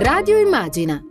Radio Immagina.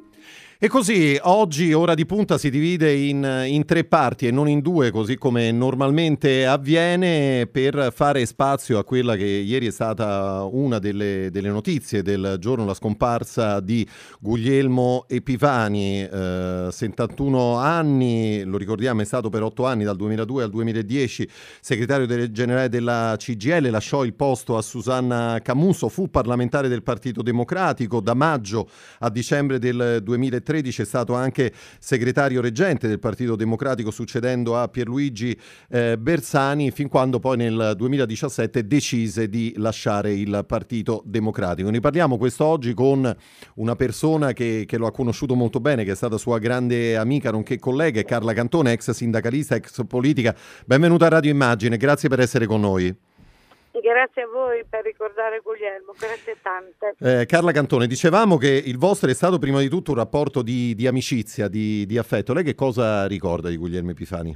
E così oggi Ora di Punta si divide in, in, tre parti e non in due, così come normalmente avviene, per fare spazio a quella che ieri è stata una delle, delle notizie del giorno, la scomparsa di Guglielmo Epifani, eh, 71 anni, lo ricordiamo è stato per 8 anni, dal 2002 al 2010, segretario del, generale della CGL, lasciò il posto a Susanna Camuso, fu parlamentare del Partito Democratico da maggio a dicembre del 2013 2013 è stato anche segretario reggente del Partito Democratico succedendo a Pierluigi eh, Bersani fin quando poi nel 2017 decise di lasciare il Partito Democratico. Ne parliamo quest'oggi con una persona che, che lo ha conosciuto molto bene, che è stata sua grande amica nonché collega, Carla Cantone, ex sindacalista, ex politica. Benvenuta a Radio Immagine, grazie per essere con noi. Grazie a voi per ricordare Guglielmo, grazie tante. Eh, Carla Cantone, dicevamo che il vostro è stato prima di tutto un rapporto di, di amicizia, di, di, affetto. Lei che cosa ricorda di Guglielmo Epifani?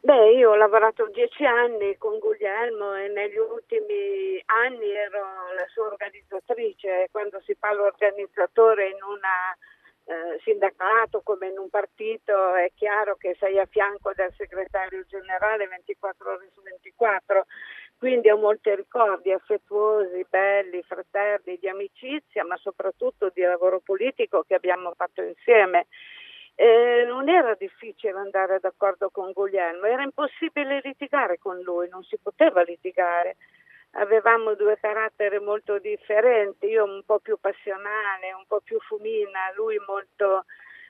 Beh, io ho lavorato dieci anni con Guglielmo e negli ultimi anni ero la sua organizzatrice. Quando si parla organizzatore in un eh, sindacato come in un partito è chiaro che sei a fianco del segretario generale 24 ore su 24 quindi ho molti ricordi affettuosi, belli, fraterni, di amicizia, ma soprattutto di lavoro politico che abbiamo fatto insieme. Eh, non era difficile andare d'accordo con Guglielmo, era impossibile litigare con lui, non si poteva litigare. Avevamo due caratteri molto differenti, io un po' più passionale, un po' più fumina, lui molto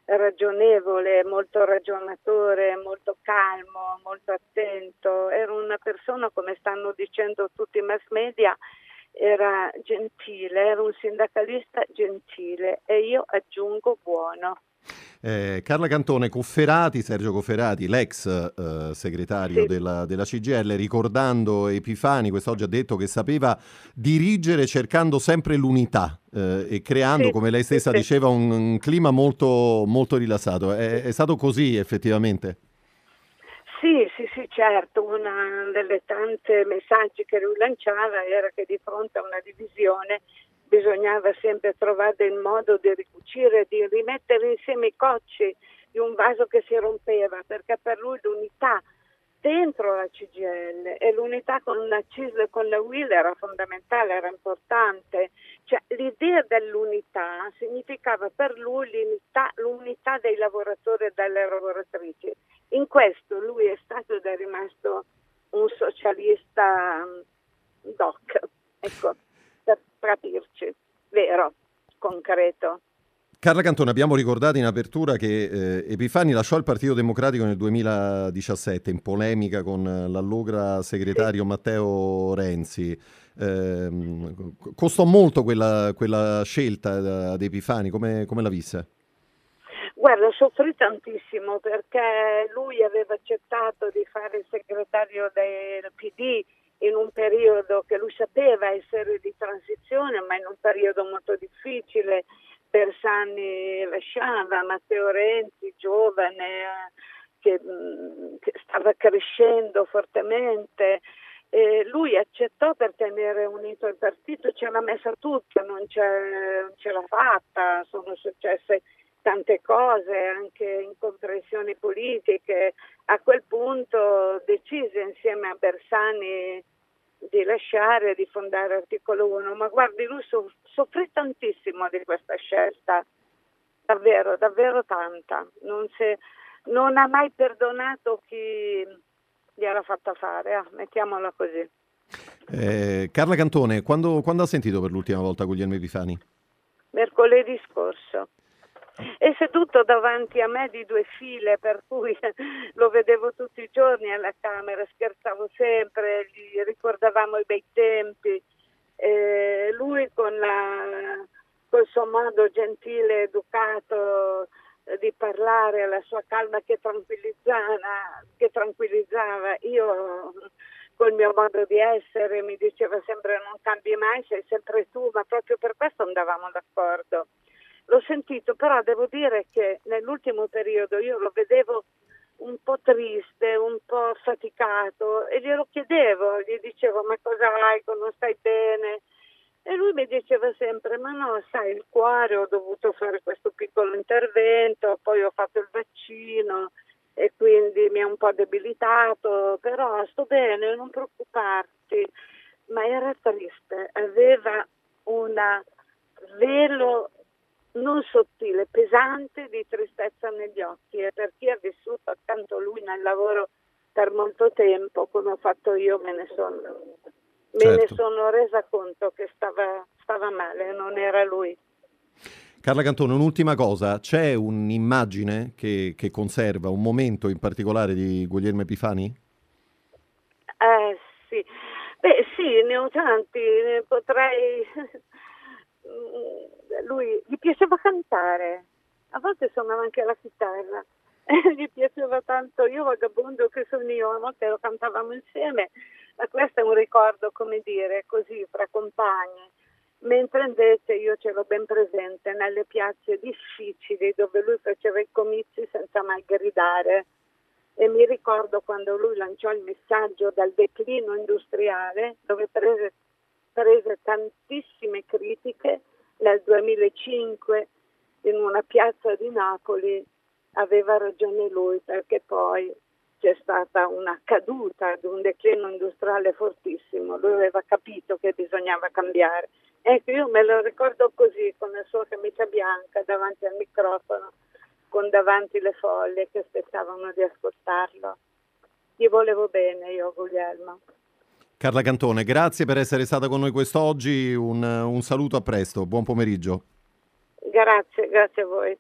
ragionevole, molto ragionatore, molto calmo, molto attento. Era una persona, come stanno dicendo tutti i mass media, era gentile, era un sindacalista gentile e io aggiungo buono. Eh, Carla Cantone, Cofferati, Sergio Cofferati, l'ex eh, segretario sì. della, della, CGL, ricordando Epifani, quest'oggi ha detto che sapeva dirigere cercando sempre l'unità eh, e creando, sì, come lei stessa sì, diceva, un, un, clima molto, molto rilassato. È, è, stato così effettivamente? Sì, sì, sì, certo. Uno delle tante messaggi che lui lanciava era che di fronte a una divisione bisognava sempre trovare il modo di ricucire, di rimettere insieme i cocci di un vaso che si rompeva, perché per lui l'unità dentro la CGL e l'unità con la CISL e con la WIL era fondamentale, era importante. Cioè, l'idea dell'unità significava per lui l'unità, l'unità dei lavoratori e delle lavoratrici. In questo lui è stato ed è rimasto un socialista mm, doc. Ecco per capirci, vero, concreto. Carla Cantone, abbiamo ricordato in apertura che eh, Epifani lasciò il Partito Democratico nel 2017 in polemica con l'allora segretario sì. Matteo Renzi. Eh, costò molto quella, quella scelta ad Epifani, come, come la visse? Guarda, soffrì tantissimo perché lui aveva accettato di fare il segretario del PD in un periodo che lui sapeva essere di transizione, ma in un periodo molto difficile. Bersani lasciava, Matteo Renzi, giovane, che, mm, che, stava crescendo fortemente. E lui accettò per tenere unito il partito, ce l'ha messa tutta, non non ce l'ha fatta, sono successe tante cose, anche incomprensioni politiche. A quel punto decise insieme a Bersani di lasciare, di fondare Articolo 1, ma guardi, lui soffrì tantissimo di questa scelta, davvero, davvero tanta. Non, si, non ha mai perdonato chi gliel'ha fatta fare, ah, mettiamola così. Eh, Carla Cantone, quando, quando ha sentito per l'ultima volta Guglielmo Epifani? Mercoledì scorso. È seduto davanti a me di due file, per cui lo vedevo tutti i giorni alla Camera, scherzavo sempre, gli ricordavamo i bei tempi. Eh, lui con la, col suo modo gentile, educato eh, di parlare, la sua calma che tranquillizzava, che tranquillizzava. io col mio modo di essere mi diceva sempre non cambi mai, sei sempre tu, ma proprio per questo andavamo d'accordo l'ho sentito, però devo dire che nell'ultimo periodo io lo vedevo un po' triste, un po' affaticato e glielo chiedevo, gli dicevo ma cosa hai, non stai bene? E lui mi diceva sempre, ma no, sai, il cuore, ho dovuto fare questo piccolo intervento, poi ho fatto il vaccino e quindi mi ha un po' debilitato, però sto bene, non preoccuparti. Ma era triste, aveva un velo non sottile, pesante di tristezza negli occhi e per chi ha vissuto accanto a lui nel lavoro per molto tempo, come ho fatto io, me ne sono me certo. ne sono resa conto che stava, stava male, non era lui. Carla Cantone, un'ultima cosa, c'è un'immagine che, che, conserva, un momento in particolare di Guglielmo Epifani? Eh sì, beh sì, ne ho tanti, ne potrei... Lui gli piaceva cantare, a volte suonava anche la chitarra, gli piaceva tanto, io vagabondo che sono io, a volte lo cantavamo insieme ma questo è un ricordo, come dire, così fra compagni. Mentre invece io ce l'ho ben presente nelle piazze difficili dove lui faceva i comizi senza mai gridare. E mi ricordo quando lui lanciò il messaggio dal declino industriale, dove prese, prese tantissime critiche nel 2005 in una piazza di Napoli aveva ragione lui perché poi c'è stata una caduta di un declino industriale fortissimo, lui aveva capito che bisognava cambiare. Ecco, io me lo ricordo così, con la sua camicia bianca davanti al microfono, con davanti le foglie che aspettavano di ascoltarlo. Gli volevo bene io, Guglielmo. Carla Cantone, grazie per essere stata con noi quest'oggi, un, un saluto a presto, buon pomeriggio. Grazie, grazie a voi.